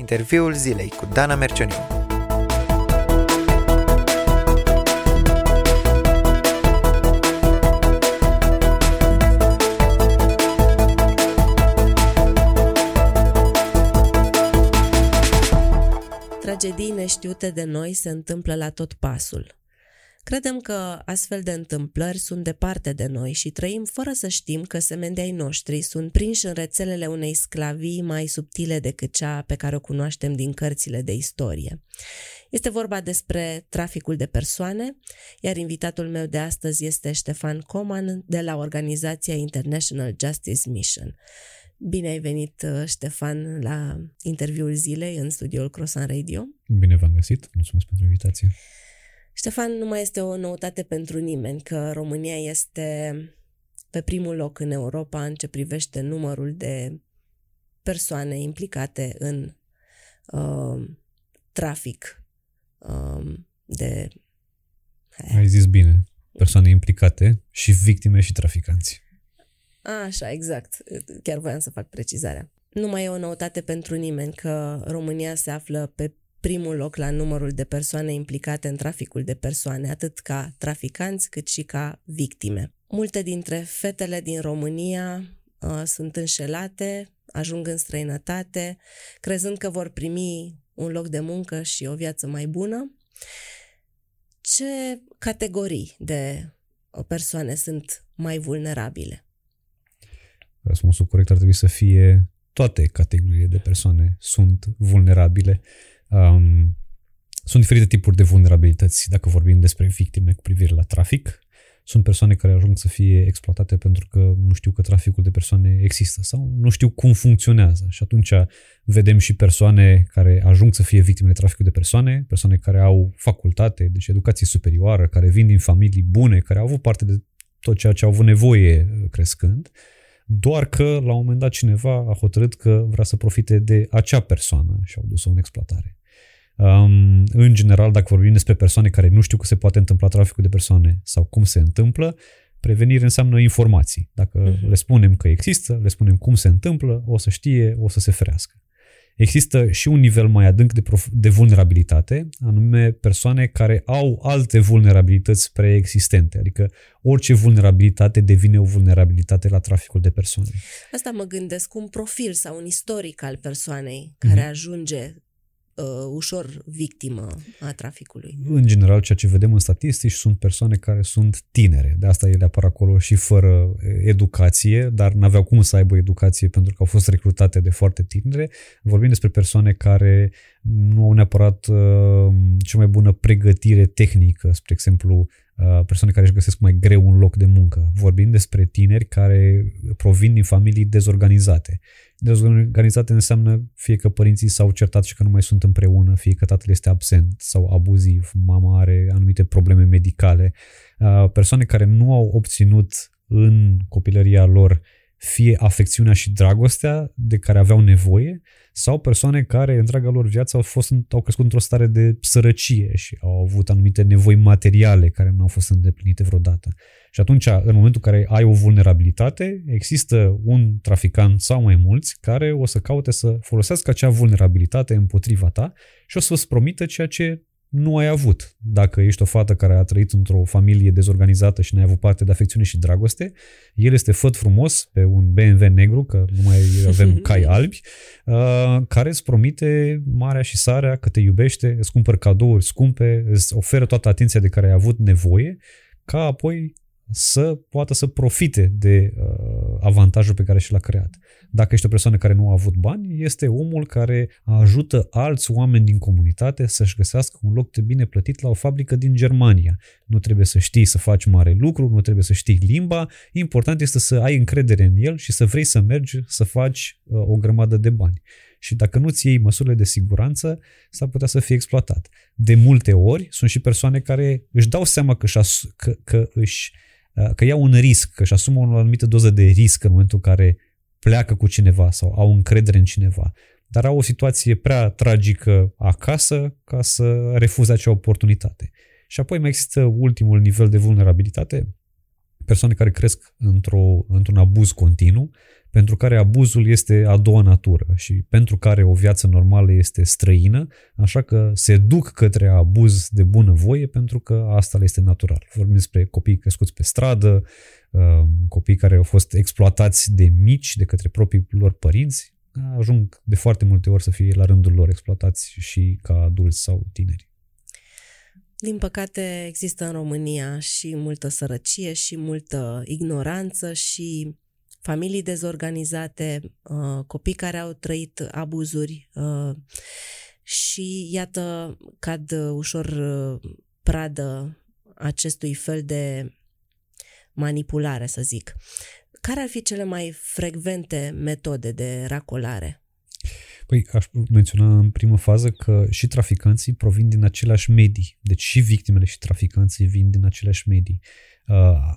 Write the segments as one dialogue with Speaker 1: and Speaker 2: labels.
Speaker 1: Interviul zilei cu Dana Mercioniu.
Speaker 2: Tragedii neștiute de noi se întâmplă la tot pasul. Credem că astfel de întâmplări sunt departe de noi și trăim fără să știm că semenii ai noștri sunt prinși în rețelele unei sclavii mai subtile decât cea pe care o cunoaștem din cărțile de istorie. Este vorba despre traficul de persoane, iar invitatul meu de astăzi este Ștefan Coman de la organizația International Justice Mission. Bine ai venit, Ștefan, la interviul zilei în studioul Crossan Radio.
Speaker 3: Bine v-am găsit, mulțumesc pentru invitație.
Speaker 2: Ștefan, nu mai este o noutate pentru nimeni că România este pe primul loc în Europa în ce privește numărul de persoane implicate în uh, trafic uh, de...
Speaker 3: Ai zis bine, persoane implicate și victime și traficanți.
Speaker 2: Așa, exact. Chiar voiam să fac precizarea. Nu mai e o noutate pentru nimeni că România se află pe primul loc la numărul de persoane implicate în traficul de persoane, atât ca traficanți cât și ca victime. Multe dintre fetele din România uh, sunt înșelate, ajung în străinătate, crezând că vor primi un loc de muncă și o viață mai bună. Ce categorii de persoane sunt mai vulnerabile?
Speaker 3: Răspunsul corect ar trebui să fie toate categoriile de persoane sunt vulnerabile. Um, sunt diferite tipuri de vulnerabilități dacă vorbim despre victime cu privire la trafic. Sunt persoane care ajung să fie exploatate pentru că nu știu că traficul de persoane există sau nu știu cum funcționează. Și atunci vedem și persoane care ajung să fie victime de traficul de persoane, persoane care au facultate, deci educație superioară, care vin din familii bune, care au avut parte de tot ceea ce au avut nevoie crescând, doar că la un moment dat cineva a hotărât că vrea să profite de acea persoană și au dus-o în exploatare. Um, în general, dacă vorbim despre persoane care nu știu că se poate întâmpla traficul de persoane sau cum se întâmplă, prevenire înseamnă informații. Dacă uh-huh. le spunem că există, le spunem cum se întâmplă, o să știe, o să se ferească. Există și un nivel mai adânc de, prof- de vulnerabilitate, anume persoane care au alte vulnerabilități preexistente, adică orice vulnerabilitate devine o vulnerabilitate la traficul de persoane.
Speaker 2: Asta mă gândesc, un profil sau un istoric al persoanei care uh-huh. ajunge uh, ușor victimă a traficului.
Speaker 3: În general, ceea ce vedem în statistici sunt persoane care sunt tinere. De asta ele apar acolo și fără educație, dar n-aveau cum să aibă educație pentru că au fost recrutate de foarte tinere. Vorbim despre persoane care nu au neapărat uh, cea mai bună pregătire tehnică, spre exemplu, Uh, persoane care își găsesc mai greu un loc de muncă. Vorbim despre tineri care provin din familii dezorganizate. Dezorganizate înseamnă fie că părinții s-au certat și că nu mai sunt împreună, fie că tatăl este absent sau abuziv, mama are anumite probleme medicale. Uh, persoane care nu au obținut în copilăria lor fie afecțiunea și dragostea de care aveau nevoie, sau persoane care întreaga lor viață au, fost, au crescut într-o stare de sărăcie și au avut anumite nevoi materiale care nu au fost îndeplinite vreodată. Și atunci, în momentul în care ai o vulnerabilitate, există un traficant sau mai mulți care o să caute să folosească acea vulnerabilitate împotriva ta și o să-ți promită ceea ce nu ai avut. Dacă ești o fată care a trăit într-o familie dezorganizată și n-ai avut parte de afecțiune și dragoste, el este făt frumos pe un BMW negru, că nu mai avem cai albi, uh, care îți promite marea și sarea că te iubește, îți cumpăr cadouri scumpe, îți oferă toată atenția de care ai avut nevoie, ca apoi să poată să profite de uh, avantajul pe care și l-a creat. Dacă ești o persoană care nu a avut bani, este omul care ajută alți oameni din comunitate să-și găsească un loc de bine plătit la o fabrică din Germania. Nu trebuie să știi să faci mare lucru, nu trebuie să știi limba, important este să ai încredere în el și să vrei să mergi să faci uh, o grămadă de bani și dacă nu-ți iei măsurile de siguranță, s-ar putea să fie exploatat. De multe ori sunt și persoane care își dau seama că, își, că, că își Uh, că iau un risc, că își asumă o anumită doză de risc în momentul în care pleacă cu cineva sau au încredere în cineva, dar au o situație prea tragică acasă ca să refuze acea oportunitate. Și apoi mai există ultimul nivel de vulnerabilitate, persoane care cresc într-o, într-un abuz continuu, pentru care abuzul este a doua natură și pentru care o viață normală este străină, așa că se duc către abuz de bună voie pentru că asta le este natural. Vorbim despre copii crescuți pe stradă, um, copii care au fost exploatați de mici de către proprii lor părinți, ajung de foarte multe ori să fie la rândul lor exploatați și ca adulți sau tineri.
Speaker 2: Din păcate există în România și multă sărăcie și multă ignoranță și familii dezorganizate, uh, copii care au trăit abuzuri uh, și iată cad ușor uh, pradă acestui fel de manipulare, să zic. Care ar fi cele mai frecvente metode de racolare?
Speaker 3: Păi aș menționa în primă fază că și traficanții provin din aceleași medii. Deci și victimele și traficanții vin din aceleași medii. Uh,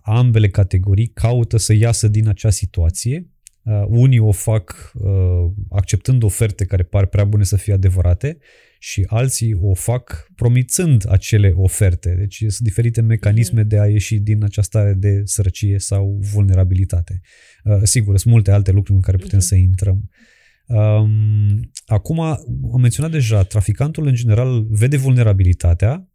Speaker 3: ambele categorii caută să iasă din acea situație. Uh, unii o fac uh, acceptând oferte care par prea bune să fie adevărate și alții o fac promițând acele oferte. Deci sunt diferite mecanisme mhm. de a ieși din această stare de sărăcie sau vulnerabilitate. Uh, sigur, sunt multe alte lucruri în care putem uh-huh. să intrăm. Um, acum, am menționat deja, traficantul în general vede vulnerabilitatea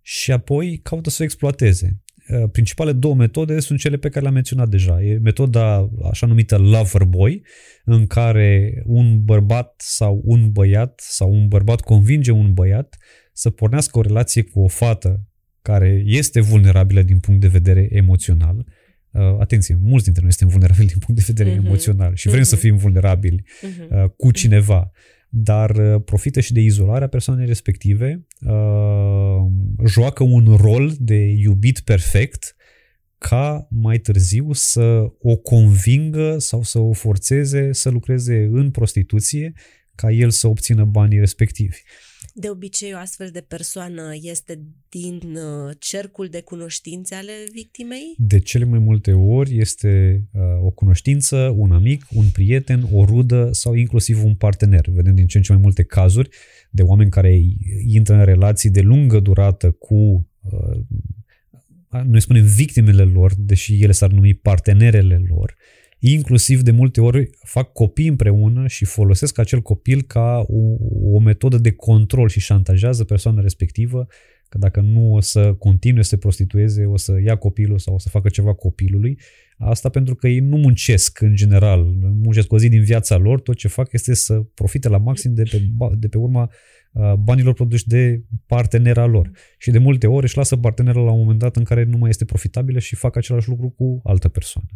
Speaker 3: și apoi caută să o exploateze. Uh, principale două metode sunt cele pe care le-am menționat deja. E metoda așa numită lover boy, în care un bărbat sau un băiat sau un bărbat convinge un băiat să pornească o relație cu o fată care este vulnerabilă din punct de vedere emoțional. Uh, atenție, mulți dintre noi suntem vulnerabili din punct de vedere uh-huh. emoțional și vrem uh-huh. să fim vulnerabili uh-huh. uh, cu cineva dar uh, profită și de izolarea persoanei respective, uh, joacă un rol de iubit perfect ca mai târziu să o convingă sau să o forțeze să lucreze în prostituție ca el să obțină banii respectivi.
Speaker 2: De obicei, o astfel de persoană este din uh, cercul de cunoștințe ale victimei?
Speaker 3: De cele mai multe ori este uh, o cunoștință, un amic, un prieten, o rudă sau inclusiv un partener. Vedem din ce în ce mai multe cazuri de oameni care intră în relații de lungă durată cu uh, noi spunem victimele lor, deși ele s-ar numi partenerele lor, inclusiv de multe ori fac copii împreună și folosesc acel copil ca o, o metodă de control și șantajează persoana respectivă că dacă nu o să continue să se prostitueze, o să ia copilul sau o să facă ceva copilului. Asta pentru că ei nu muncesc în general, muncesc o zi din viața lor, tot ce fac este să profite la maxim de pe, de pe urma uh, banilor produși de partenera lor. Și de multe ori își lasă partenerul la un moment dat în care nu mai este profitabilă și fac același lucru cu altă persoană.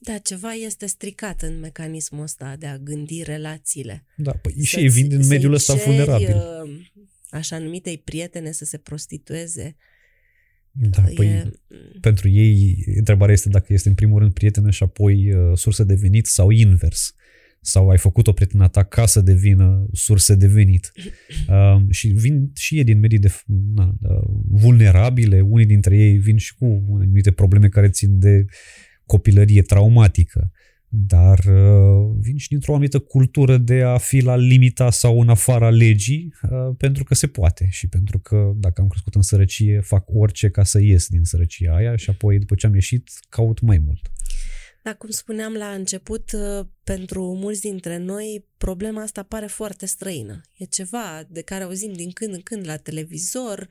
Speaker 2: Da, ceva este stricat în mecanismul ăsta de a gândi relațiile.
Speaker 3: Da, păi și ei vin din mediul ăsta vulnerabil.
Speaker 2: Uh, așa numitei prietene să se prostitueze.
Speaker 3: Da, e... păi pentru ei întrebarea este dacă este în primul rând prietenă și apoi uh, sursă de venit sau invers. Sau ai făcut o prietenă ta ca să devină sursă de venit. Uh, și vin și ei din medii de, na, uh, vulnerabile, unii dintre ei vin și cu anumite probleme care țin de copilărie traumatică, dar uh, vin și dintr-o anumită cultură de a fi la limita sau în afara legii, uh, pentru că se poate și pentru că dacă am crescut în sărăcie, fac orice ca să ies din sărăcia aia și apoi după ce am ieșit, caut mai mult.
Speaker 2: Da, cum spuneam la început, uh, pentru mulți dintre noi problema asta pare foarte străină. E ceva de care auzim din când în când la televizor.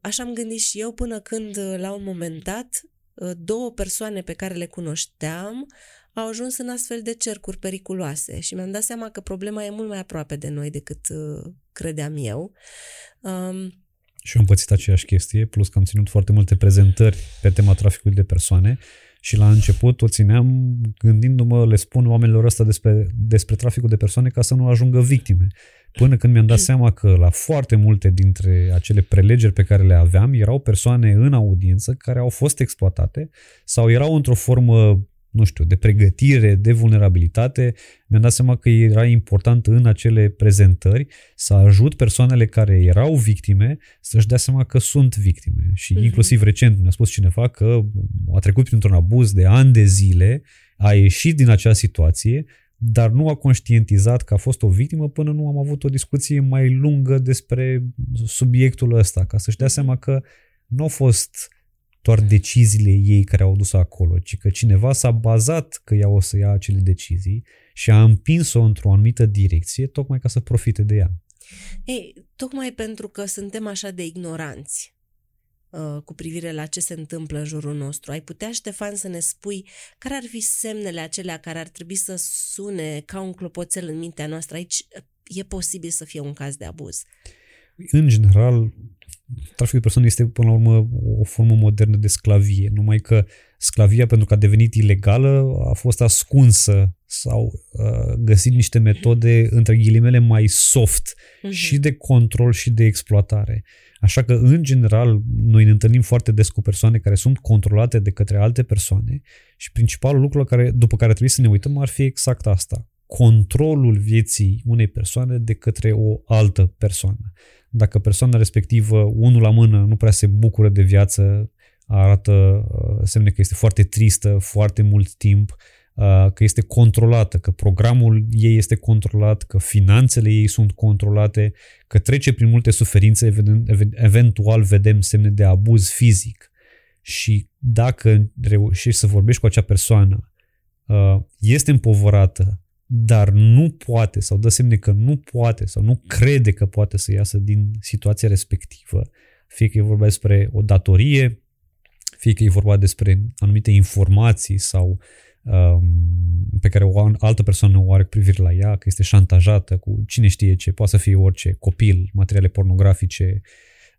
Speaker 2: Așa am gândit și eu până când, la un moment dat, Uh, două persoane pe care le cunoșteam au ajuns în astfel de cercuri periculoase și mi-am dat seama că problema e mult mai aproape de noi decât uh, credeam eu. Um,
Speaker 3: și am pățit aceeași chestie, plus că am ținut foarte multe prezentări pe tema traficului de persoane și la început o țineam gândindu-mă, le spun oamenilor ăsta despre, despre traficul de persoane ca să nu ajungă victime. Până când mi-am dat seama că la foarte multe dintre acele prelegeri pe care le aveam erau persoane în audiență care au fost exploatate sau erau într-o formă nu știu, de pregătire, de vulnerabilitate, mi-am dat seama că era important în acele prezentări să ajut persoanele care erau victime să-și dea seama că sunt victime. Și uh-huh. inclusiv recent mi-a spus cineva că a trecut printr-un abuz de ani de zile, a ieșit din acea situație, dar nu a conștientizat că a fost o victimă până nu am avut o discuție mai lungă despre subiectul ăsta, ca să-și dea mhm. seama că nu a fost doar deciziile ei care au dus acolo, ci că cineva s-a bazat că ea o să ia acele decizii și a împins-o într-o anumită direcție tocmai ca să profite de ea.
Speaker 2: Ei, tocmai pentru că suntem așa de ignoranți uh, cu privire la ce se întâmplă în jurul nostru. Ai putea, Ștefan, să ne spui care ar fi semnele acelea care ar trebui să sune ca un clopoțel în mintea noastră? Aici e posibil să fie un caz de abuz.
Speaker 3: În general, traficul de persoane este până la urmă o formă modernă de sclavie, numai că sclavia pentru că a devenit ilegală a fost ascunsă sau uh, găsit niște metode între ghilimele mai soft uh-huh. și de control și de exploatare. Așa că în general noi ne întâlnim foarte des cu persoane care sunt controlate de către alte persoane și principalul lucru care, după care trebuie să ne uităm ar fi exact asta. Controlul vieții unei persoane de către o altă persoană dacă persoana respectivă, unul la mână, nu prea se bucură de viață, arată uh, semne că este foarte tristă foarte mult timp, uh, că este controlată, că programul ei este controlat, că finanțele ei sunt controlate, că trece prin multe suferințe, eventual vedem semne de abuz fizic. Și dacă reușești să vorbești cu acea persoană, uh, este împovărată, dar nu poate sau dă semne că nu poate sau nu crede că poate să iasă din situația respectivă, fie că e vorba despre o datorie, fie că e vorba despre anumite informații sau um, pe care o altă persoană o are cu privire la ea, că este șantajată cu cine știe ce, poate să fie orice, copil, materiale pornografice.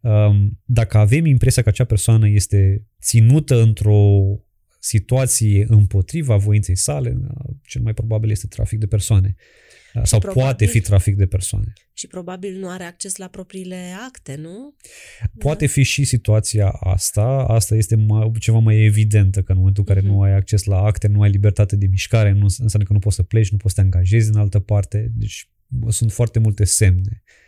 Speaker 3: Um, dacă avem impresia că acea persoană este ținută într-o situație împotriva voinței sale, cel mai probabil este trafic de persoane. Și Sau probabil, poate fi trafic de persoane.
Speaker 2: Și probabil nu are acces la propriile acte, nu?
Speaker 3: Poate da. fi și situația asta. Asta este mai, ceva mai evidentă că în momentul în care uh-huh. nu ai acces la acte, nu ai libertate de mișcare, nu înseamnă că nu poți să pleci, nu poți să te angajezi în altă parte. Deci sunt foarte multe semne. Uh,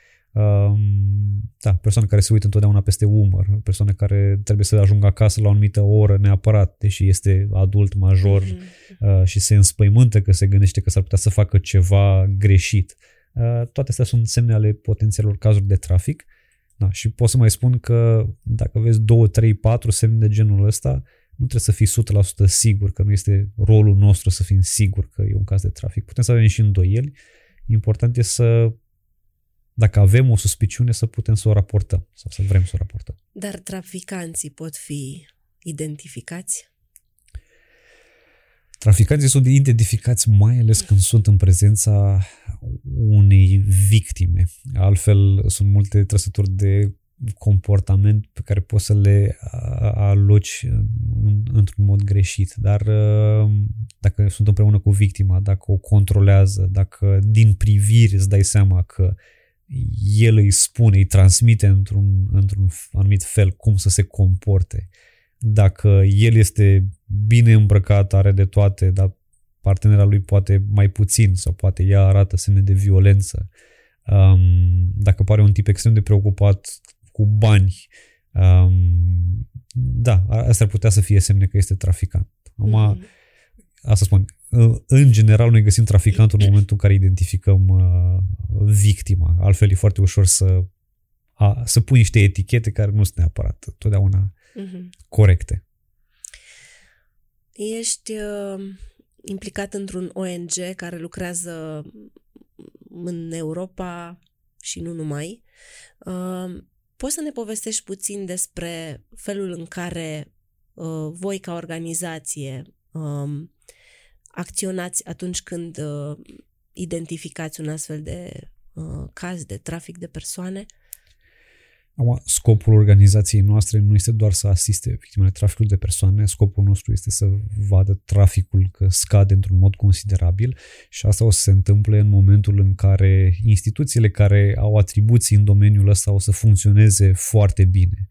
Speaker 3: da, persoane care se uită întotdeauna peste umăr, persoane care trebuie să ajungă acasă la o anumită oră neapărat, deși este adult, major mm-hmm. și se înspăimântă că se gândește că s-ar putea să facă ceva greșit. Uh, toate astea sunt semne ale potențialor cazuri de trafic. Da, și pot să mai spun că dacă vezi 2, 3, 4 semne de genul ăsta, nu trebuie să fii 100% sigur că nu este rolul nostru să fim siguri că e un caz de trafic. Putem să avem și îndoieli. Important e să dacă avem o suspiciune, să putem să o raportăm sau să vrem să o raportăm.
Speaker 2: Dar traficanții pot fi identificați?
Speaker 3: Traficanții sunt identificați mai ales când sunt în prezența unei victime. Altfel, sunt multe trăsături de comportament pe care poți să le aloci într-un mod greșit. Dar ă, dacă sunt împreună cu victima, dacă o controlează, dacă din priviri îți dai seama că el îi spune, îi transmite într-un, într-un anumit fel cum să se comporte. Dacă el este bine îmbrăcat, are de toate, dar partenera lui poate mai puțin sau poate ea arată semne de violență. Um, dacă pare un tip extrem de preocupat cu bani, um, da, asta ar putea să fie semne că este traficant. Acum, mm-hmm. asta spun, în general noi găsim traficantul în momentul în care identificăm uh, victima. Altfel e foarte ușor să, a, să pui niște etichete care nu sunt neapărat totdeauna uh-huh. corecte.
Speaker 2: Ești uh, implicat într-un ONG care lucrează în Europa și nu numai. Uh, poți să ne povestești puțin despre felul în care uh, voi ca organizație uh, acționați atunci când uh, identificați un astfel de uh, caz de trafic de persoane?
Speaker 3: Acum, scopul organizației noastre nu este doar să asiste victimele traficului de persoane, scopul nostru este să vadă traficul că scade într-un mod considerabil și asta o să se întâmple în momentul în care instituțiile care au atribuții în domeniul ăsta o să funcționeze foarte bine.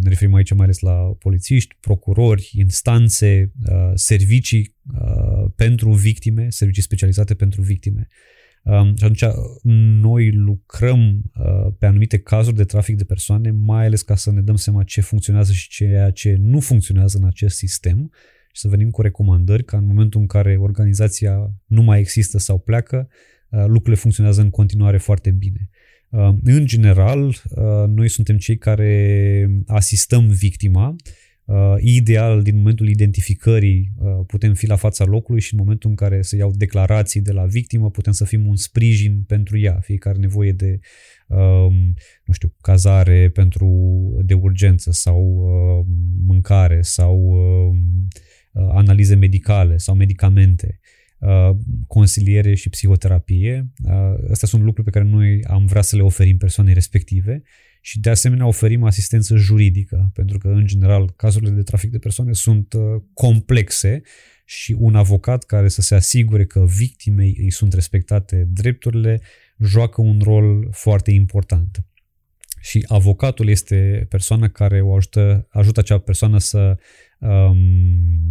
Speaker 3: Ne referim aici mai ales la polițiști, procurori, instanțe, uh, servicii uh, pentru victime, servicii specializate pentru victime. Um, și atunci noi lucrăm uh, pe anumite cazuri de trafic de persoane, mai ales ca să ne dăm seama ce funcționează și ceea ce nu funcționează în acest sistem și să venim cu recomandări ca în momentul în care organizația nu mai există sau pleacă, lucrurile funcționează în continuare foarte bine. Uh, în general, uh, noi suntem cei care asistăm victima. Uh, ideal, din momentul identificării, uh, putem fi la fața locului și în momentul în care se iau declarații de la victimă, putem să fim un sprijin pentru ea, fiecare nevoie de, uh, nu știu, cazare pentru de urgență sau uh, mâncare sau uh, analize medicale sau medicamente. uh, consiliere și psihoterapie. Uh, astea sunt lucruri pe care noi am vrea să le oferim persoanei respective și de asemenea oferim asistență juridică, pentru că în general cazurile de trafic de persoane sunt uh, complexe și un avocat care să se asigure că victimei îi sunt respectate drepturile joacă un rol foarte important. Și avocatul este persoana care o ajută, ajută acea persoană să um,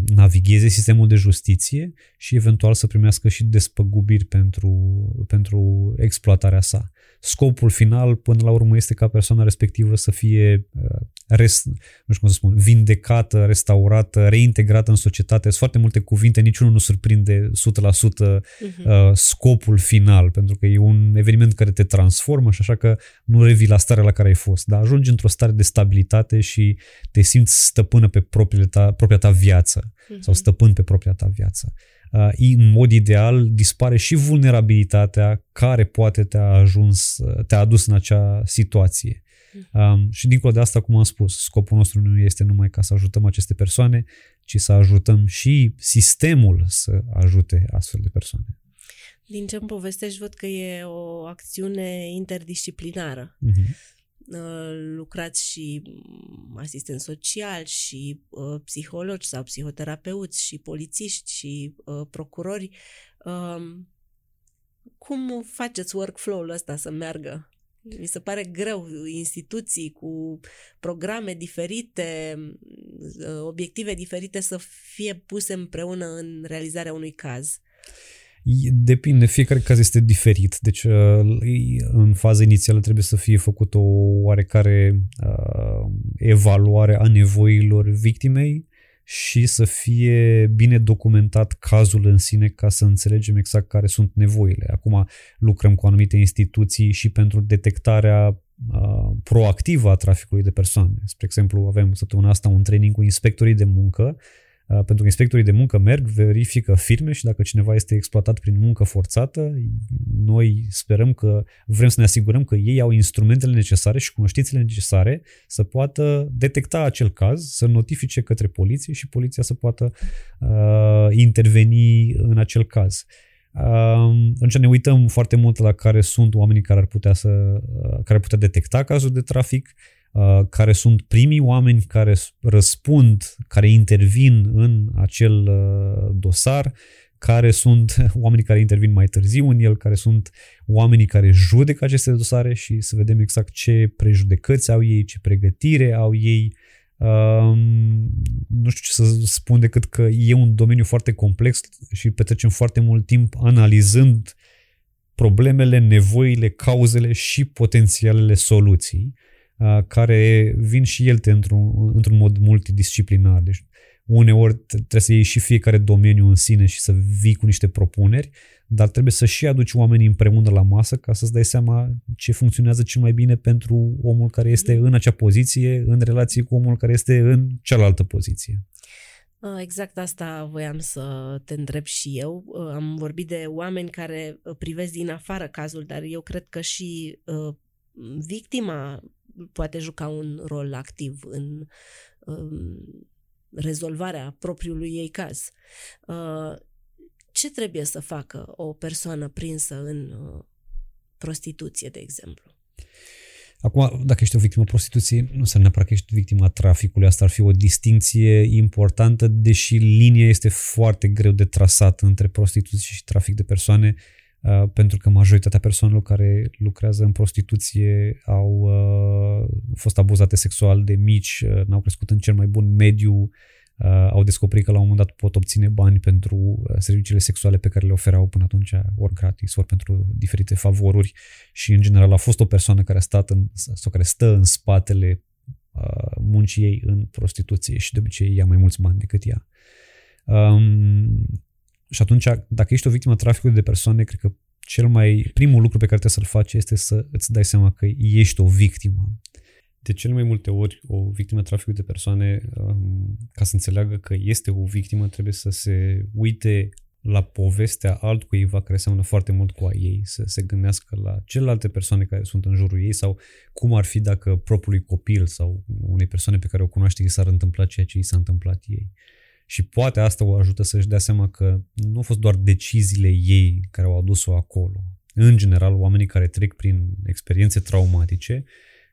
Speaker 3: navigheze sistemul de justiție și eventual să primească și despăgubiri pentru, pentru exploatarea sa scopul final până la urmă este ca persoana respectivă să fie uh, rest, nu știu cum să spun, vindecată, restaurată, reintegrată în societate. Sunt foarte multe cuvinte, niciunul nu surprinde 100% uh-huh. Mhm. scopul final, pentru că e un eveniment care te transformă și așa că nu revii la starea la care ai fost, dar ajungi într-o stare de stabilitate și te simți stăpână pe ta, propria ta viață uh-huh. sau stăpân pe propria ta viață. Uh, în mod ideal dispare și vulnerabilitatea care poate te-a ajuns, uh, te-a adus în acea situație. Um, și dincolo de asta, cum am spus, scopul nostru nu este numai ca să ajutăm aceste persoane, ci să ajutăm și sistemul să ajute astfel de persoane.
Speaker 2: Din ce îmi povestești, văd că e o acțiune interdisciplinară. Uh-huh. Uh, lucrați și mm, asistent social și uh, psihologi sau psihoterapeuți și polițiști și uh, procurori. Uh, cum faceți workflow-ul ăsta să meargă? Mi se pare greu, instituții cu programe diferite, uh, obiective diferite să fie puse împreună în realizarea unui caz.
Speaker 3: Depinde, fiecare caz este diferit, deci uh, în faza inițială trebuie să fie făcută o oarecare uh, evaluare a nevoilor victimei și să fie bine documentat cazul în sine ca să înțelegem exact care sunt nevoile. Acum lucrăm cu anumite instituții și pentru detectarea uh, proactivă a traficului de persoane. Spre exemplu, avem săptămâna asta un training cu inspectorii de muncă Uh, pentru că inspectorii de muncă merg, verifică firme și dacă cineva este exploatat prin muncă forțată, noi sperăm că vrem să ne asigurăm că ei au instrumentele necesare și cunoștințele necesare să poată detecta acel caz, să notifice către poliție și poliția să poată uh, interveni în acel caz. Uh, atunci ne uităm foarte mult la care sunt oamenii care ar putea să uh, care ar putea detecta cazul de trafic, Uh, care sunt primii oameni care răspund, care intervin în acel uh, dosar, care sunt oamenii care intervin mai târziu în el, care sunt oamenii care judecă aceste dosare și să vedem exact ce prejudecăți au ei, ce pregătire au ei. Um, nu știu ce să spun decât că e un domeniu foarte complex și petrecem foarte mult timp analizând problemele, nevoile, cauzele și potențialele soluții care vin și ele într-un, într-un mod multidisciplinar. Deci uneori trebuie să iei și fiecare domeniu în sine și să vii cu niște propuneri, dar trebuie să și aduci oamenii împreună la masă ca să-ți dai seama ce funcționează cel mai bine pentru omul care este în acea poziție, în relație cu omul care este în cealaltă poziție.
Speaker 2: Exact asta voiam să te întreb și eu. Am vorbit de oameni care privesc din afară cazul, dar eu cred că și victima poate juca un rol activ în um, rezolvarea propriului ei caz. Uh, ce trebuie să facă o persoană prinsă în uh, prostituție, de exemplu?
Speaker 3: Acum, dacă ești o victimă prostituției, nu înseamnă neapărat că ești victima traficului. Asta ar fi o distinție importantă, deși linia este foarte greu de trasat între prostituție și trafic de persoane. Uh, pentru că majoritatea persoanelor care lucrează în prostituție au uh, fost abuzate sexual de mici, uh, n-au crescut în cel mai bun mediu, au descoperit că la un moment dat pot obține bani pentru serviciile sexuale pe care le oferau până atunci, ori gratis, ori pentru diferite favoruri și în general a fost o persoană care a stat în, sau care stă în spatele muncii ei în prostituție și de obicei ia mai mulți bani decât ea. Um, și atunci, dacă ești o victimă traficului de persoane, cred că cel mai primul lucru pe care trebuie să-l faci este să îți dai seama că ești o victimă. De cele mai multe ori, o victimă traficului de persoane, um, ca să înțeleagă că este o victimă, trebuie să se uite la povestea altcuiva care seamănă foarte mult cu a ei, să se gândească la celelalte persoane care sunt în jurul ei sau cum ar fi dacă propriului copil sau unei persoane pe care o cunoaște i s-ar întâmpla ceea ce i s-a întâmplat ei. Și poate asta o ajută să-și dea seama că nu au fost doar deciziile ei care au adus-o acolo. În general, oamenii care trec prin experiențe traumatice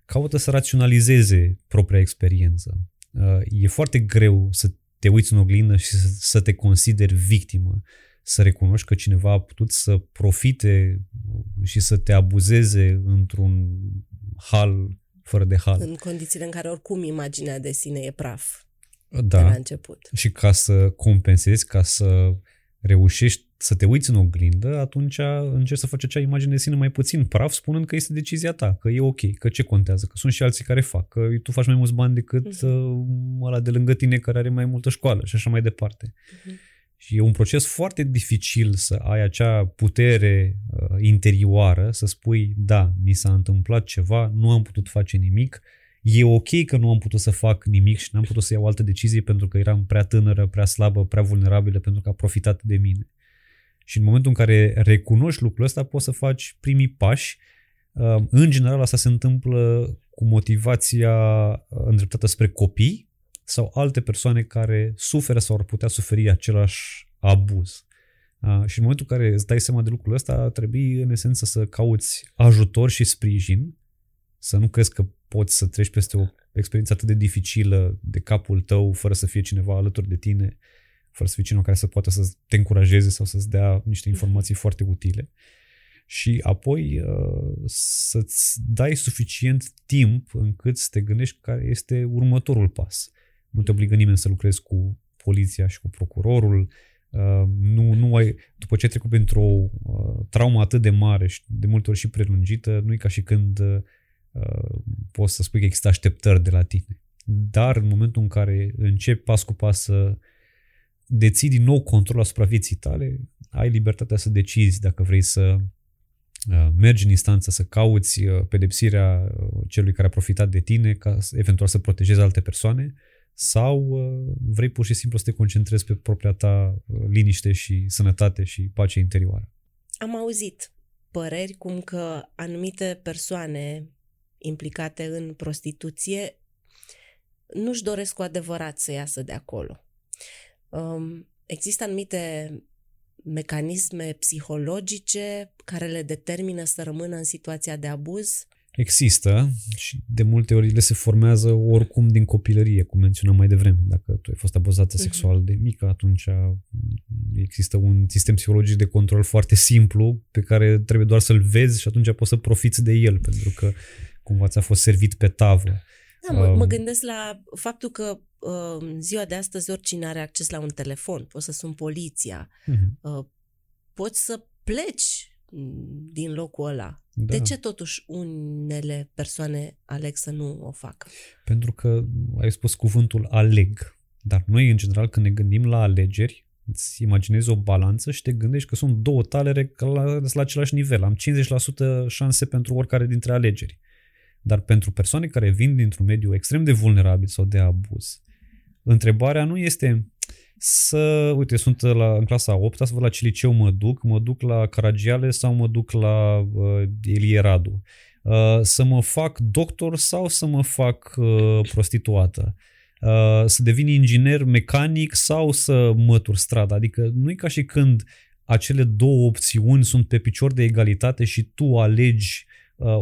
Speaker 3: caută să raționalizeze propria experiență. Uh, e foarte greu să te uiți în oglindă și să te consideri victimă, să recunoști că cineva a putut să profite și să te abuzeze într-un hal fără de hal.
Speaker 2: În condițiile în care oricum imaginea de sine e praf
Speaker 3: da.
Speaker 2: de la început.
Speaker 3: Și ca să compensezi, ca să reușești să te uiți în oglindă, atunci încerci să faci acea imagine de sine mai puțin praf, spunând că este decizia ta, că e ok, că ce contează, că sunt și alții care fac, că tu faci mai mulți bani decât uh-huh. ăla de lângă tine care are mai multă școală și așa mai departe. Uh-huh. Și e un proces foarte dificil să ai acea putere uh, interioară, să spui, da, mi s-a întâmplat ceva, nu am putut face nimic, e ok că nu am putut să fac nimic și n-am putut să iau altă decizie pentru că eram prea tânără, prea slabă, prea vulnerabilă pentru că a profitat de mine. Și în momentul în care recunoști lucrul ăsta, poți să faci primii pași. Uh, în general, asta se întâmplă cu motivația uh, îndreptată spre copii sau alte persoane care suferă sau ar putea suferi același abuz. Uh, și în momentul în care îți dai seama de lucrul ăsta, trebuie în esență să cauți ajutor și sprijin, să nu crezi că poți să treci peste o experiență atât de dificilă de capul tău fără să fie cineva alături de tine fără să fie cineva care să poată să te încurajeze sau să-ți dea niște informații foarte utile. Și apoi uh, să-ți dai suficient timp încât să te gândești care este următorul pas. Nu te obligă nimeni să lucrezi cu poliția și cu procurorul, Uh, nu, nu ai, după ce ai trecut pentru o uh, traumă atât de mare și de multe ori și prelungită, nu e ca și când uh, poți să spui că există așteptări de la tine. Dar în momentul în care începi pas cu pas să deții din nou control asupra vieții tale, ai libertatea să decizi dacă vrei să uh, mergi în instanță, să cauți uh, pedepsirea uh, celui care a profitat de tine, ca eventual să protejezi alte persoane, sau vrei pur și simplu să te concentrezi pe propria ta liniște și sănătate și pace interioară.
Speaker 2: Am auzit păreri cum că anumite persoane implicate în prostituție nu-și doresc cu adevărat să iasă de acolo. Um, există anumite mecanisme psihologice care le determină să rămână în situația de abuz?
Speaker 3: Există și de multe ori le se formează oricum din copilărie, cum menționam mai devreme. Dacă tu ai fost abuzată uh-huh. sexual de mică, atunci există un sistem psihologic de control foarte simplu pe care trebuie doar să-l vezi și atunci poți să profiți de el, pentru că cumva ți-a fost servit pe tavă.
Speaker 2: Da, mă, um, mă gândesc la faptul că uh, ziua de astăzi oricine are acces la un telefon, poți să sun poliția, uh-huh. uh, poți să pleci din locul ăla. Da. De ce totuși unele persoane aleg să nu o facă?
Speaker 3: Pentru că ai spus cuvântul aleg. Dar noi, în general, când ne gândim la alegeri, îți imaginezi o balanță și te gândești că sunt două talere la, la același nivel. Am 50% șanse pentru oricare dintre alegeri. Dar pentru persoane care vin dintr-un mediu extrem de vulnerabil sau de abuz, întrebarea nu este să, uite, sunt la, în clasa 8, să văd la ce liceu mă duc, mă duc la Caragiale sau mă duc la uh, Elie Radu. Uh, să mă fac doctor sau să mă fac uh, prostituată. Uh, să devin inginer mecanic sau să mătur strada. Adică nu e ca și când acele două opțiuni sunt pe picior de egalitate și tu alegi Uh,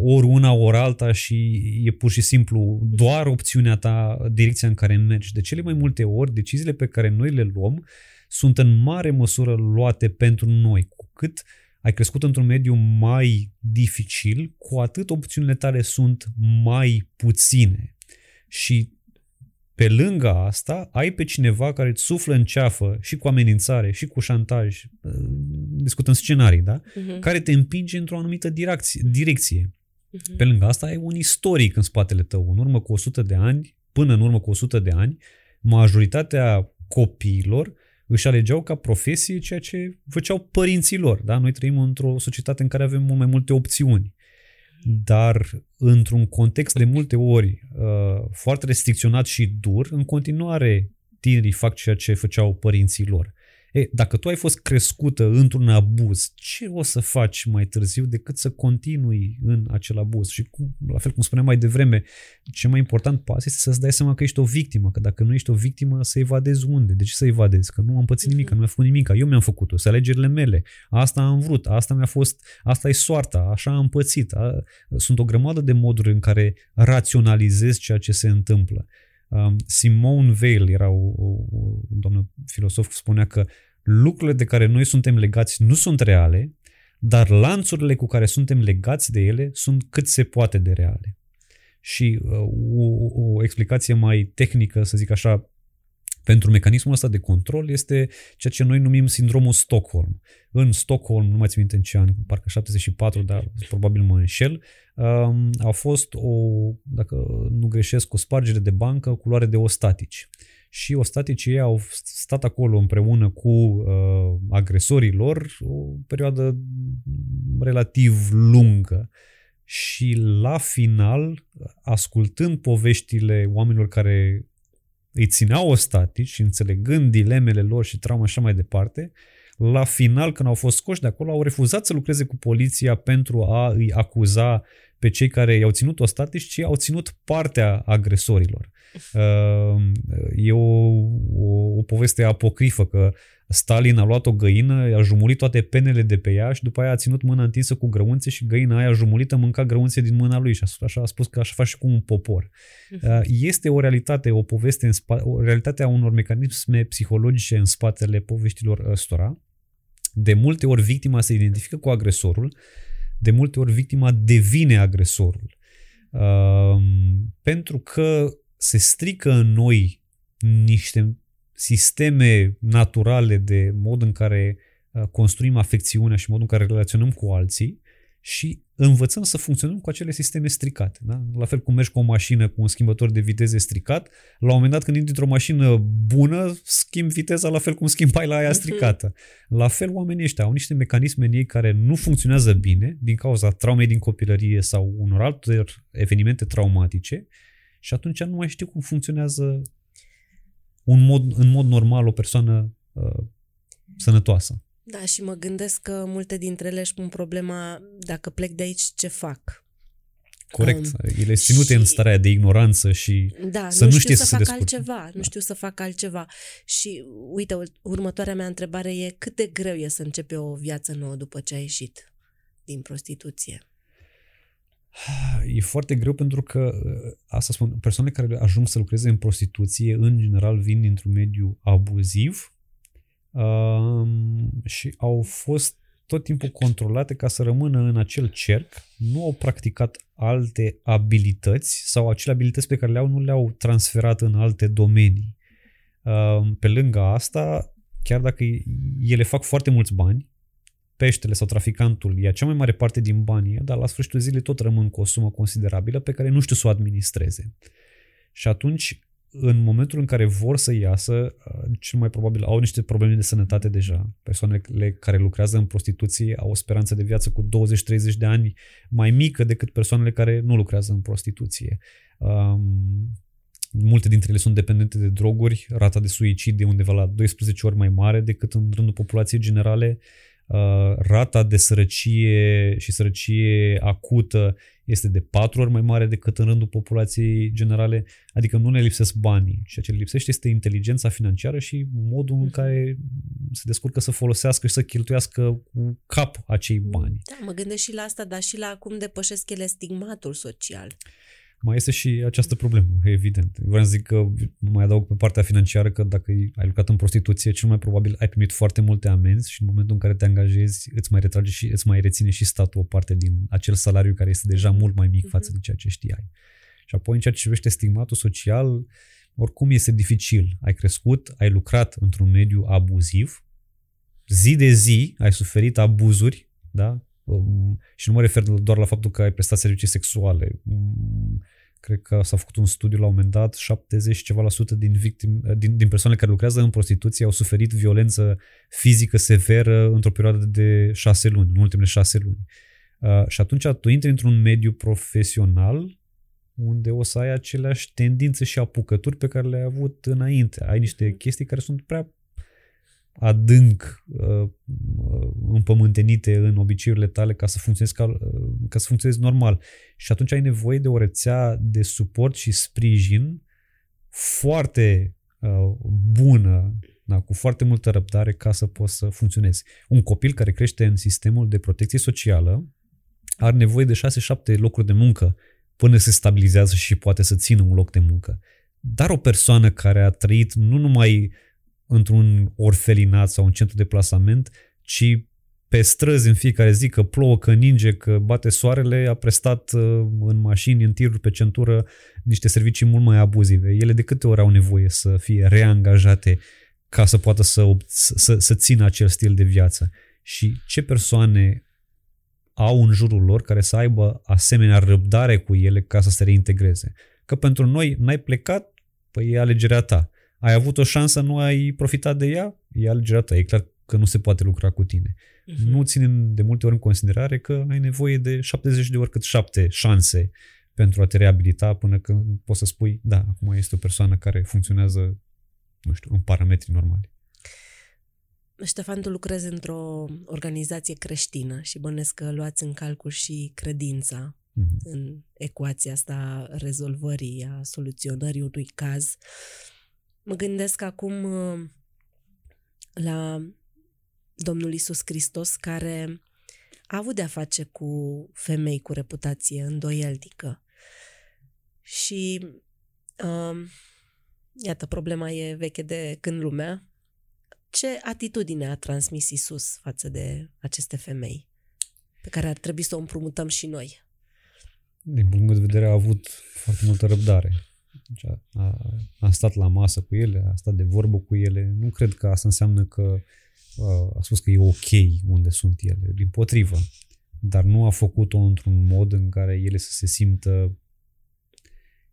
Speaker 3: ori una, ori alta și e pur și simplu doar opțiunea ta, direcția în care mergi. De cele mai multe ori, deciziile pe care noi le luăm sunt în mare măsură luate pentru noi. Cu cât ai crescut într-un mediu mai dificil, cu atât opțiunile tale sunt mai puține. Și pe lângă asta, ai pe cineva care îți suflă în ceafă și cu amenințare și cu șantaj, uh, discutăm scenarii, da? Uh-huh. Care te împinge într-o anumită direcție. direcție. Uh-huh. Pe lângă asta ai un istoric în spatele tău. În urmă cu 100 de ani, până în urmă cu 100 de ani, majoritatea copiilor își alegeau ca profesie ceea ce făceau părinții lor. Da? Noi trăim într-o societate în care avem mult mai multe opțiuni. Dar într-un context de multe ori uh, foarte restricționat și dur, în continuare tinerii fac ceea ce făceau părinții lor. E, dacă tu ai fost crescută într-un abuz, ce o să faci mai târziu decât să continui în acel abuz? Și cum, la fel cum spuneam mai devreme, cel mai important pas este să-ți dai seama că ești o victimă, că dacă nu ești o victimă, să evadezi unde? De ce să evadezi? Că nu am pățit nimic, că nu mi-a făcut nimic, eu mi-am făcut-o, să alegerile mele, asta am vrut, asta mi-a fost, asta e soarta, așa am pățit. A, sunt o grămadă de moduri în care raționalizezi ceea ce se întâmplă. Um, Simone Weil era o, o, o doamnă filosof, spunea că lucrurile de care noi suntem legați nu sunt reale, dar lanțurile cu care suntem legați de ele sunt cât se poate de reale. Și uh, o, o explicație mai tehnică, să zic așa, pentru mecanismul ăsta de control este ceea ce noi numim sindromul Stockholm. În Stockholm, nu mai țin minte în ce an, parcă 74, dar probabil mă înșel, um, a fost o, dacă nu greșesc, o spargere de bancă cu luare de ostatici. Și ostaticii ei au stat acolo împreună cu uh, agresorii lor o perioadă relativ lungă. Și la final, ascultând poveștile oamenilor care îi țineau ostatici și înțelegând dilemele lor și trauma așa mai departe, la final, când au fost scoși de acolo, au refuzat să lucreze cu poliția pentru a îi acuza pe cei care i-au ținut ostatici, ci au ținut partea agresorilor. Uh, e o, o, o poveste apocrifă că Stalin a luat o găină, a jumulit toate penele de pe ea și după aia a ținut mâna întinsă cu grăunțe și găina aia jumulită mânca grăunțe din mâna lui și așa a spus că așa face și cu un popor. Mhm. Este o realitate, o poveste, în spa- o realitate a unor mecanisme psihologice în spatele poveștilor ăstora. De multe ori victima se identifică cu agresorul, de multe ori victima devine agresorul. Uh, pentru că se strică în noi niște sisteme naturale de mod în care uh, construim afecțiunea și modul în care relaționăm cu alții și învățăm să funcționăm cu acele sisteme stricate. Da? La fel cum mergi cu o mașină cu un schimbător de viteze stricat, la un moment dat când intri într-o mașină bună, schimbi viteza la fel cum schimbai la aia mhm. stricată. La fel oamenii ăștia au niște mecanisme în ei care nu funcționează bine din cauza traumei din copilărie sau unor alte evenimente traumatice și atunci nu mai știu cum funcționează un mod, în mod normal o persoană uh, sănătoasă.
Speaker 2: Da, și mă gândesc că multe dintre ele își pun problema dacă plec de aici, ce fac?
Speaker 3: Corect. Um, Ele sunt ținute și, în starea de ignoranță și
Speaker 2: da,
Speaker 3: să
Speaker 2: nu,
Speaker 3: nu
Speaker 2: știu
Speaker 3: știe
Speaker 2: să,
Speaker 3: să
Speaker 2: fac
Speaker 3: se
Speaker 2: altceva,
Speaker 3: da.
Speaker 2: nu știu să fac altceva. Și uite, următoarea mea întrebare e cât de greu e să începe o viață nouă după ce ai ieșit din prostituție?
Speaker 3: E foarte greu pentru că, asta spun, persoanele care ajung să lucreze în prostituție, în general, vin dintr-un mediu abuziv um, și au fost tot timpul controlate ca să rămână în acel cerc, nu au practicat alte abilități sau acele abilități pe care le-au nu le-au transferat în alte domenii. Um, pe lângă asta, chiar dacă ele fac foarte mulți bani, peștele sau traficantul ia cea mai mare parte din banii, dar la sfârșitul zilei tot rămân cu o sumă considerabilă pe care nu știu să o administreze. Și atunci, în momentul în care vor să iasă, uh, cel mai probabil au niște probleme de sănătate deja. Persoanele care lucrează în prostituție au o speranță de viață cu 20-30 de ani mai mică decât persoanele care nu lucrează în prostituție. Um, multe dintre ele sunt dependente de droguri, rata de suicid e undeva la 12 ori mai mare decât în rândul populației generale Uh, rata de sărăcie și sărăcie acută este de patru ori mai mare decât în rândul populației generale, adică nu ne lipsesc banii. Ceea ce le lipsește este inteligența financiară și modul în mhm. care se descurcă să folosească și să cheltuiască cu cap acei bani.
Speaker 2: Da, mă gândesc și la asta, dar și la cum depășesc ele stigmatul social.
Speaker 3: Mai este și această problemă, evident. Vreau să zic că mai adaug pe partea financiară că dacă ai lucrat în prostituție, cel mai probabil ai primit foarte multe amenzi și în momentul în care te angajezi îți mai retrage și îți mai reține și statul o parte din acel salariu care este deja mult mai mic față de ceea ce știai. Și apoi în ceea ce privește stigmatul social, oricum este dificil. Ai crescut, ai lucrat într-un mediu abuziv, zi de zi ai suferit abuzuri, da? Um, și nu mă refer doar la faptul că ai prestat servicii sexuale. Um, cred că s-a făcut un studiu la un moment dat, 70 ceva la sută din, victim, din, din persoanele care lucrează în prostituție au suferit violență fizică severă într-o perioadă de șase luni, în ultimele șase luni. Uh, și atunci tu intri într-un mediu profesional unde o să ai aceleași tendințe și apucături pe care le-ai avut înainte. Ai niște mhm. chestii care sunt prea adânc uh, împământenite în obiceiurile tale ca să funcționezi ca, uh, ca să funcționezi normal. Și atunci ai nevoie de o rețea de suport și sprijin foarte uh, bună, da, cu foarte multă răbdare ca să poți să funcționezi. Un copil care crește în sistemul de protecție socială are nevoie de 6-7 locuri de muncă până se stabilizează și poate să țină un loc de muncă. Dar o persoană care a trăit nu numai într-un orfelinat sau un centru de plasament, ci pe străzi în fiecare zi, că plouă, că ninge, că bate soarele, a prestat uh, în mașini, în tiruri pe centură, niște servicii mult mai abuzive. Ele de câte ori au nevoie să fie reangajate ca să poată să, să, să țină acel stil de viață. Și ce persoane au în jurul lor care să aibă asemenea răbdare cu ele ca să se reintegreze. Că pentru noi n-ai plecat, păi e alegerea ta. Ai avut o șansă, nu ai profitat de ea, e alegerea ta. E clar că nu se poate lucra cu tine. Uh-huh. Nu ținem de multe ori în considerare că ai nevoie de 70 de ori cât 7 șanse pentru a te reabilita până când poți să spui, da, acum este o persoană care funcționează, nu știu, în parametri normali.
Speaker 2: Ștefan, tu lucrezi într-o organizație creștină și bănesc că luați în calcul și credința mm-hmm. în ecuația asta rezolvării, a soluționării unui caz. Mă gândesc acum uh, la Domnul Isus Hristos care a avut de-a face cu femei cu reputație îndoielnică. Și uh, iată, problema e veche de când lumea, ce atitudine a transmis Isus față de aceste femei pe care ar trebui să o împrumutăm și noi?
Speaker 3: Din punct de vedere a avut foarte multă răbdare. Deci a, a, a stat la masă cu ele, a stat de vorbă cu ele. Nu cred că asta înseamnă că a, a spus că e ok unde sunt ele. Din potrivă. Dar nu a făcut-o într-un mod în care ele să se simtă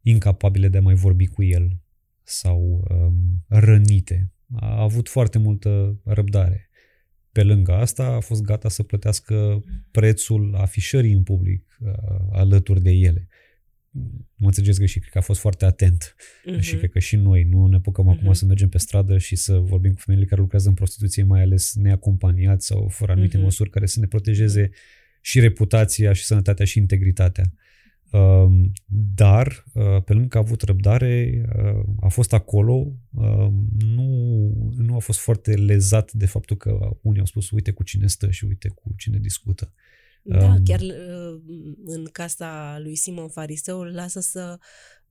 Speaker 3: incapabile de a mai vorbi cu el sau um, rănite a avut foarte multă răbdare. Pe lângă asta a fost gata să plătească prețul afișării în public uh, alături de ele. Mă înțelegeți greșit, cred că a fost foarte atent uh-huh. și cred că și noi nu ne apucăm uh-huh. acum mhm. să mergem pe stradă și să vorbim cu femeile care lucrează în prostituție, mai ales neacompaniați sau fără anumite uh-huh. măsuri care să ne protejeze și reputația și sănătatea și integritatea. Um, dar, uh, pe lângă că a avut răbdare, uh, a fost acolo, um, nu, nu a fost foarte lezat de faptul că unii au spus uite cu cine stă și uite cu cine discută.
Speaker 2: Da, um, chiar uh, în casa lui Simon Fariseul lasă să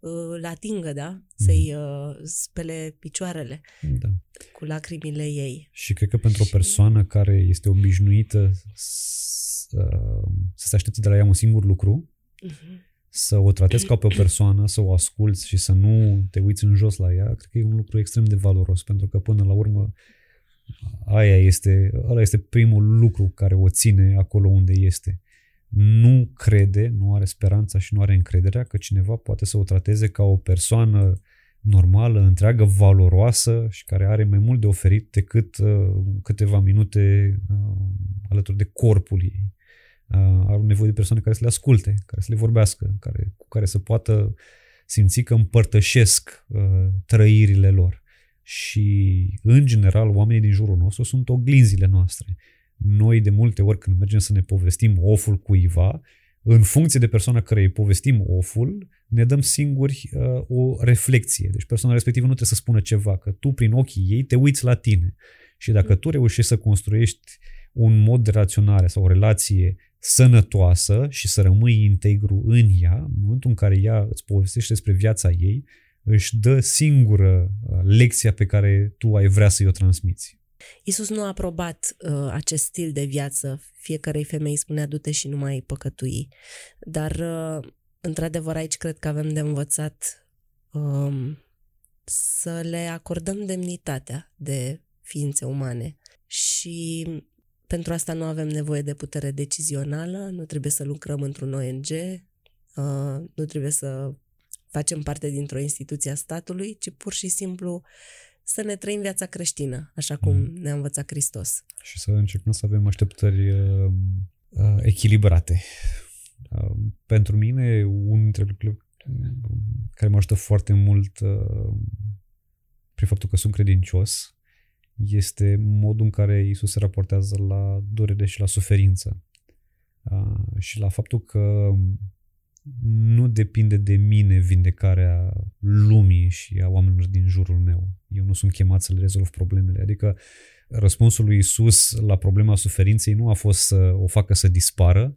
Speaker 2: îl atingă, da? Să-i mhm. spele picioarele da. cu lacrimile ei.
Speaker 3: Și cred că pentru și... o persoană care este obișnuită să, să se aștepte de la ea un singur lucru, uh-huh să o tratezi ca pe o persoană, să o asculți și să nu te uiți în jos la ea, cred că e un lucru extrem de valoros, pentru că până la urmă aia este, ăla este primul lucru care o ține acolo unde este. Nu crede, nu are speranța și nu are încrederea că cineva poate să o trateze ca o persoană normală, întreagă, valoroasă și care are mai mult de oferit decât uh, câteva minute uh, alături de corpul ei au nevoie de persoane care să le asculte, care să le vorbească, care, cu care să poată simți că împărtășesc uh, trăirile lor. Și, în general, oamenii din jurul nostru sunt oglinzile noastre. Noi, de multe ori, când mergem să ne povestim oful cuiva, în funcție de persoana care îi povestim oful, ne dăm singuri uh, o reflexie. Deci persoana respectivă nu trebuie să spună ceva, că tu, prin ochii ei, te uiți la tine. Și dacă tu reușești să construiești un mod de raționare sau o relație sănătoasă și să rămâi integru în ea, în momentul în care ea îți povestește despre viața ei, își dă singură uh, lecția pe care tu ai vrea să-i o transmiți.
Speaker 2: Isus nu a aprobat uh, acest stil de viață. Fiecarei femei spunea du-te și nu mai păcătui. Dar, uh, într-adevăr, aici cred că avem de învățat um, să le acordăm demnitatea de ființe umane și pentru asta nu avem nevoie de putere decizională, nu trebuie să lucrăm într-un ONG, uh, nu trebuie să facem parte dintr-o instituție a statului, ci pur și simplu să ne trăim viața creștină, așa cum mm. ne-a învățat Hristos.
Speaker 3: Și să încercăm să avem așteptări uh, uh, echilibrate. Uh, pentru mine, unul dintre lucrurile care mă ajută foarte mult uh, prin faptul că sunt credincios este modul în care Isus se raportează la durere și la suferință. Uh, și la faptul că nu depinde de mine vindecarea lumii și a oamenilor din jurul meu. Eu nu sunt chemat să le rezolv problemele. Adică răspunsul lui Isus la problema suferinței nu a fost să o facă să dispară,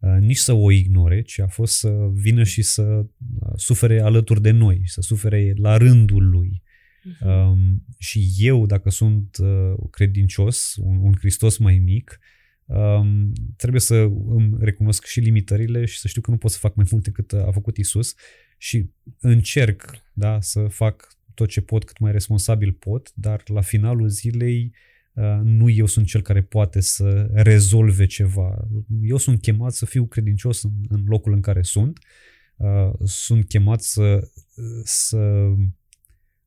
Speaker 3: uh, nici să o ignore, ci a fost să vină și să uh, sufere alături de noi, să sufere la rândul lui. Uh-huh. Um, și eu, dacă sunt uh, credincios, un, un Hristos mai mic, um, trebuie să îmi recunosc și limitările și să știu că nu pot să fac mai multe cât a făcut Isus și încerc da, să fac tot ce pot, cât mai responsabil pot, dar la finalul zilei uh, nu eu sunt cel care poate să rezolve ceva. Eu sunt chemat să fiu credincios în, în locul în care sunt, uh, sunt chemat să, să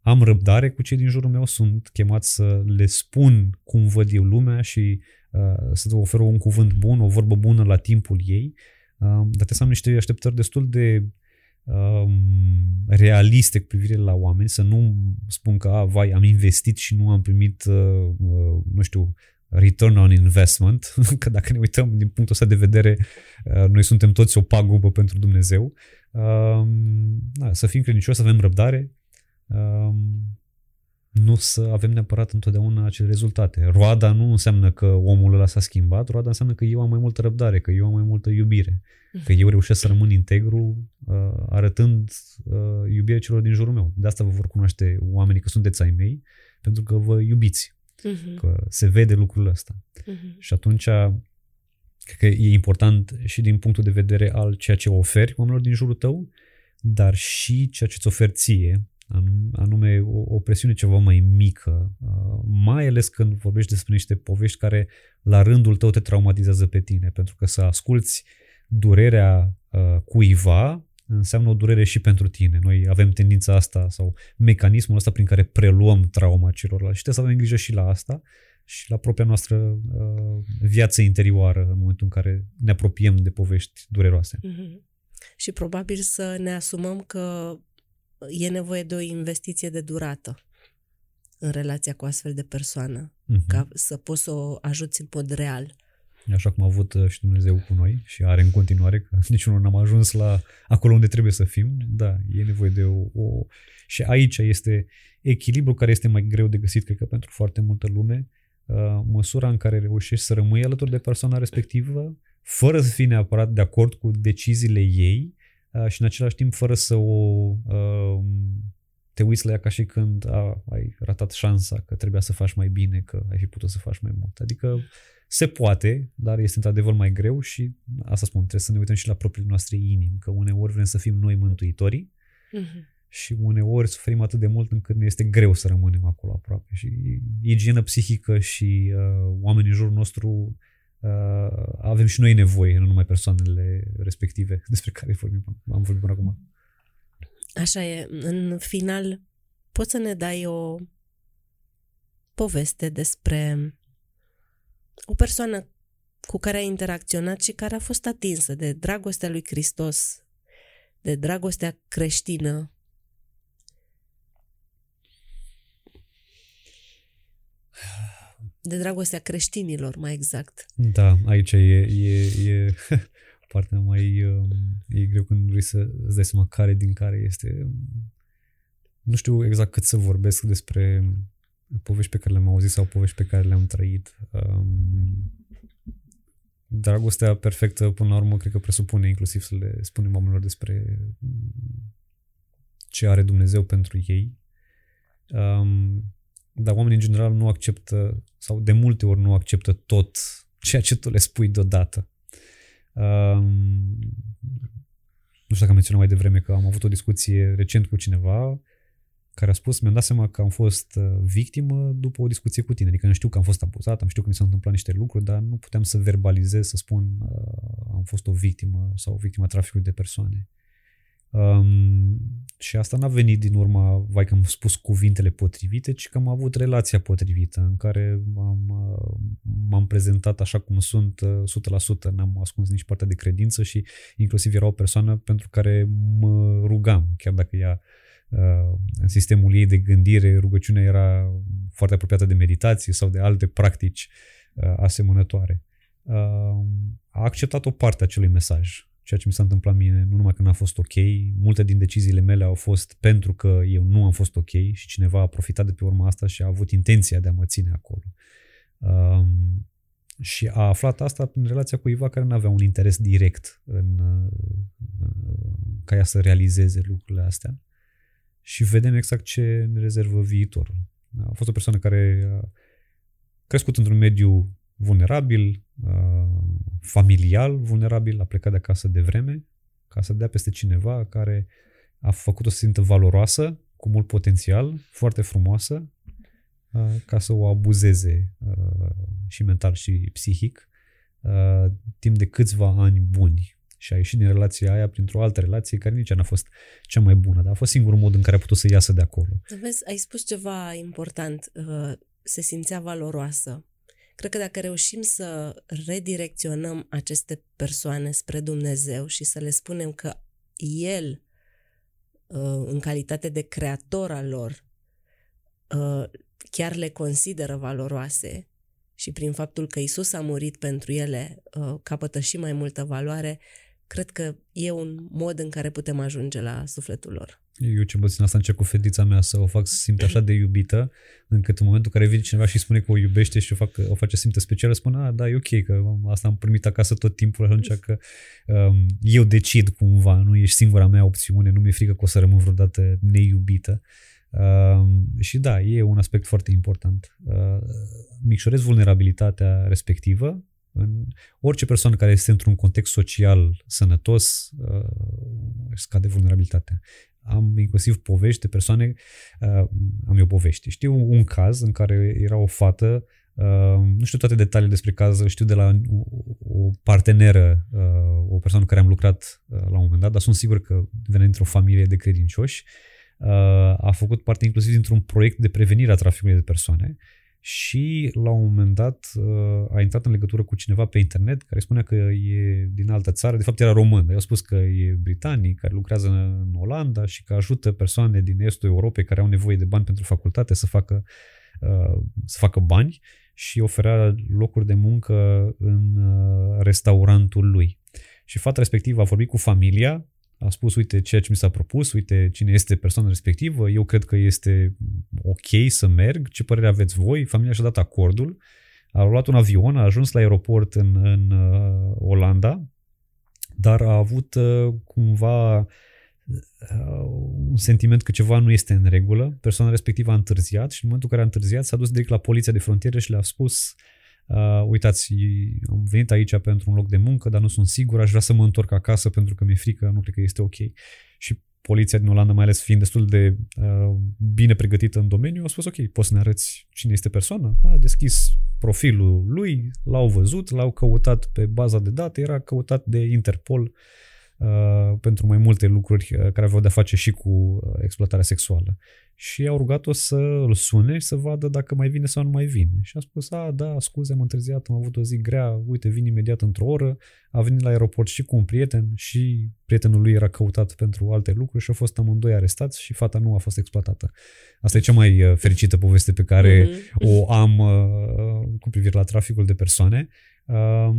Speaker 3: am răbdare cu cei din jurul meu, sunt chemat să le spun cum văd eu lumea și uh, să ofer un cuvânt bun, o vorbă bună la timpul ei, uh, dar trebuie să am niște așteptări destul de uh, realiste cu privire la oameni, să nu spun că, a, vai, am investit și nu am primit, uh, uh, nu știu, return on investment, că dacă ne uităm din punctul ăsta de vedere, uh, noi suntem toți o pagubă pentru Dumnezeu. Uh, da, să fim credincioși, să avem răbdare, nu să avem neapărat întotdeauna acele rezultate. Roada nu înseamnă că omul ăla s-a schimbat, roada înseamnă că eu am mai multă răbdare, că eu am mai multă iubire, că eu reușesc să rămân integru uh, arătând uh, iubirea celor din jurul meu. De asta vă vor cunoaște oamenii că sunteți ai mei, pentru că vă iubiți, uh-huh. că se vede lucrul ăsta. Uh-huh. Și atunci cred că e important și din punctul de vedere al ceea ce oferi oamenilor din jurul tău, dar și ceea ce îți oferi ție, anume o, o presiune ceva mai mică, uh, mai ales când vorbești despre niște povești care la rândul tău te traumatizează pe tine, pentru că să asculți durerea uh, cuiva înseamnă o durere și pentru tine. Noi avem tendința asta sau mecanismul ăsta prin care preluăm trauma celorlalți și trebuie să avem grijă și la asta și la propria noastră uh, viață interioară în momentul în care ne apropiem de povești dureroase. Mm-hmm.
Speaker 2: Și probabil să ne asumăm că e nevoie de o investiție de durată în relația cu astfel de persoană, uh-huh. ca să poți să o ajuți în mod real.
Speaker 3: Așa cum a avut uh, și Dumnezeu cu noi și are în continuare, că niciunul n-am ajuns la acolo unde trebuie să fim, da, e nevoie de o, o... Și aici este echilibru care este mai greu de găsit, cred că pentru foarte multă lume, uh, măsura în care reușești să rămâi alături de persoana respectivă, fără să fii neapărat de acord cu deciziile ei, Uh, și în același timp fără să o uh, te uiți la ea ca și când a, ai ratat șansa, că trebuia să faci mai bine, că ai fi putut să faci mai mult. Adică se poate, dar este într-adevăr mai greu și asta spun, trebuie să ne uităm și la propriile noastre inimi, că uneori vrem să fim noi mântuitorii uh-huh. și uneori suferim atât de mult încât ne este greu să rămânem acolo aproape. Și igienă psihică și uh, oamenii în jurul nostru uh, avem și noi nevoie, nu numai persoanele respective despre care vorbim, am vorbit până acum.
Speaker 2: Așa e. În final, poți să ne dai o poveste despre o persoană cu care ai interacționat și care a fost atinsă de dragostea lui Hristos, de dragostea creștină de dragostea creștinilor, mai exact.
Speaker 3: Da, aici e, e, e partea mai... Um, e greu când vrei să îți dai seama care din care este... Nu știu exact cât să vorbesc despre povești pe care le-am auzit sau povești pe care le-am trăit. Um, dragostea perfectă, până la urmă, cred că presupune inclusiv să le spunem oamenilor despre ce are Dumnezeu pentru ei. Um, dar oamenii în general nu acceptă sau de multe ori nu acceptă tot ceea ce tu le spui deodată. Um, nu știu dacă am menționat mai devreme că am avut o discuție recent cu cineva care a spus, mi-am dat seama că am fost uh, victimă după o discuție cu tine. Adică nu știu că am fost abuzat, am știu că mi s-au întâmplat niște lucruri, dar nu puteam să verbalizez, să spun uh, am fost o victimă sau o victimă traficului de persoane. Um, și asta n-a venit din urma, vai că am spus cuvintele potrivite, ci că am avut relația potrivită în care am, m-am prezentat așa cum sunt 100%, n-am ascuns nici partea de credință și inclusiv era o persoană pentru care mă rugam, chiar dacă ea în sistemul ei de gândire, rugăciunea era foarte apropiată de meditație sau de alte practici asemănătoare. A acceptat o parte a acelui mesaj ceea ce mi s-a întâmplat mie, nu numai că n-a fost ok, multe din deciziile mele au fost pentru că eu nu am fost ok și cineva a profitat de pe urma asta și a avut intenția de a mă ține acolo. Um, și a aflat asta prin relația cu cuiva care nu avea un interes direct în, în, ca ea să realizeze lucrurile astea. Și vedem exact ce ne rezervă viitorul. A fost o persoană care a crescut într-un mediu vulnerabil, uh, familial vulnerabil, a plecat de acasă de vreme ca să dea peste cineva care a făcut-o să simtă valoroasă, cu mult potențial, foarte frumoasă, uh, ca să o abuzeze uh, și mental și psihic timp de câțiva ani buni și a ieșit din relația aia printr-o altă relație care nici n-a fost cea mai bună, dar a fost singurul mod în care a putut să iasă de acolo.
Speaker 2: Vezi, ai spus ceva important, se simțea valoroasă. Cred că dacă reușim să redirecționăm aceste persoane spre Dumnezeu și să le spunem că El, uh, în calitate de creator al lor, uh, chiar le consideră valoroase și prin faptul că Isus a murit pentru ele uh, capătă și mai multă valoare, cred că e un mod în care putem ajunge la sufletul lor.
Speaker 3: Eu ce puțin asta încerc cu fetița mea să o fac să simtă așa de iubită, încât în momentul în care vine cineva și spune că o iubește și o, fac, o face să simtă specială, spune, a, da, e ok, că asta am primit acasă tot timpul, atunci că um, eu decid cumva, nu ești singura mea opțiune, nu mi-e frică că o să rămân vreodată neiubită. Um, și da, e un aspect foarte important. Uh, micșorez vulnerabilitatea respectivă, în orice persoană care este într-un context social sănătos, uh, scade vulnerabilitatea am inclusiv povești de persoane, uh, am eu povești. Știu un caz în care era o fată, uh, nu știu toate detaliile despre caz, știu de la o, o parteneră, uh, o persoană cu care am lucrat uh, la un moment dat, dar sunt sigur că venea dintr-o familie de credincioși, uh, a făcut parte inclusiv dintr-un proiect de prevenire a traficului de persoane și la un moment dat uh, a intrat în legătură cu cineva pe internet care spunea că e din altă țară, de fapt era român, dar i-a spus că e britanic, care lucrează în Olanda și că ajută persoane din estul Europei care au nevoie de bani pentru facultate să facă, uh, să facă bani și oferea locuri de muncă în uh, restaurantul lui. Și fata respectivă a vorbit cu familia, a spus, uite ceea ce mi s-a propus, uite cine este persoana respectivă, eu cred că este ok să merg, ce părere aveți voi? Familia și-a dat acordul, a luat un avion, a ajuns la aeroport în, în uh, Olanda, dar a avut uh, cumva uh, un sentiment că ceva nu este în regulă. Persoana respectivă a întârziat și în momentul în care a întârziat s-a dus direct la poliția de frontieră și le-a spus uh, uh, uitați, am venit aici pentru un loc de muncă, dar nu sunt sigur, aș vrea să mă întorc acasă pentru că mi-e frică, nu cred că este ok. Și poliția din Olanda, mai ales fiind destul de uh, bine pregătită în domeniu, a spus ok, poți să ne arăți cine este persoana? A deschis profilul lui, l-au văzut, l-au căutat pe baza de date, era căutat de Interpol uh, Uh, pentru mai multe lucruri uh, care aveau de-a face și cu uh, exploatarea sexuală. Și au rugat-o să îl sune și să vadă dacă mai vine sau nu mai vine. Și a spus, a, da, scuze, am întârziat, am avut o zi grea, uite, vin imediat într-o oră. A venit la aeroport și cu un prieten și prietenul lui era căutat pentru alte lucruri și au fost amândoi arestați și fata nu a fost exploatată. Asta e cea mai fericită poveste pe care mm-hmm. o am cu privire la traficul de persoane. Um,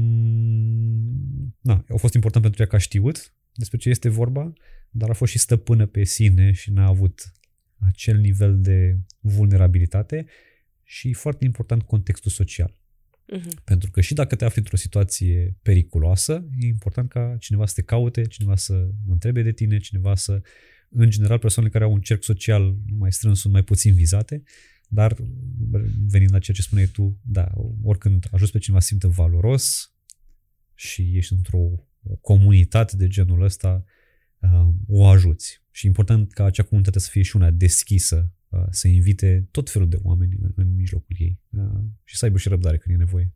Speaker 3: na, a fost important pentru ea că a știut despre ce este vorba, dar a fost și stăpână pe sine și n-a avut acel nivel de vulnerabilitate și foarte important contextul social. Uh-huh. Pentru că și dacă te afli într-o situație periculoasă, e important ca cineva să te caute, cineva să întrebe de tine, cineva să... În general, persoanele care au un cerc social mai strâns sunt mai puțin vizate, dar venind la ceea ce spuneai tu, da, oricând ajuți pe cineva să simtă valoros și ești într-o o comunitate de genul ăsta, uh, o ajuți. Și important ca acea comunitate să fie și una deschisă, uh, să invite tot felul de oameni în, în mijlocul ei uh, și să aibă și răbdare când e nevoie.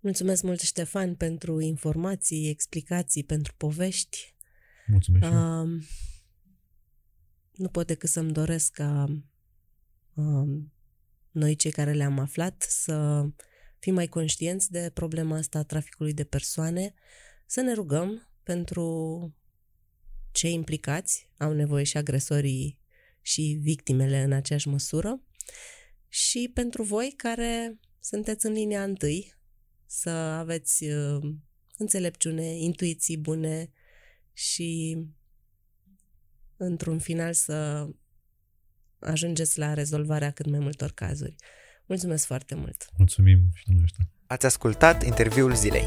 Speaker 2: Mulțumesc mult, Ștefan, pentru informații, explicații, pentru povești.
Speaker 3: Mulțumesc și eu.
Speaker 2: Um, nu pot decât să-mi doresc ca um, noi cei care le-am aflat să fim mai conștienți de problema asta a traficului de persoane, să ne rugăm pentru cei implicați, au nevoie și agresorii și victimele în aceeași măsură, și pentru voi care sunteți în linia întâi, să aveți uh, înțelepciune, intuiții bune și într-un final să ajungeți la rezolvarea cât mai multor cazuri. Mulțumesc foarte mult!
Speaker 3: Mulțumim și dumneavoastră.
Speaker 1: Ați ascultat interviul zilei.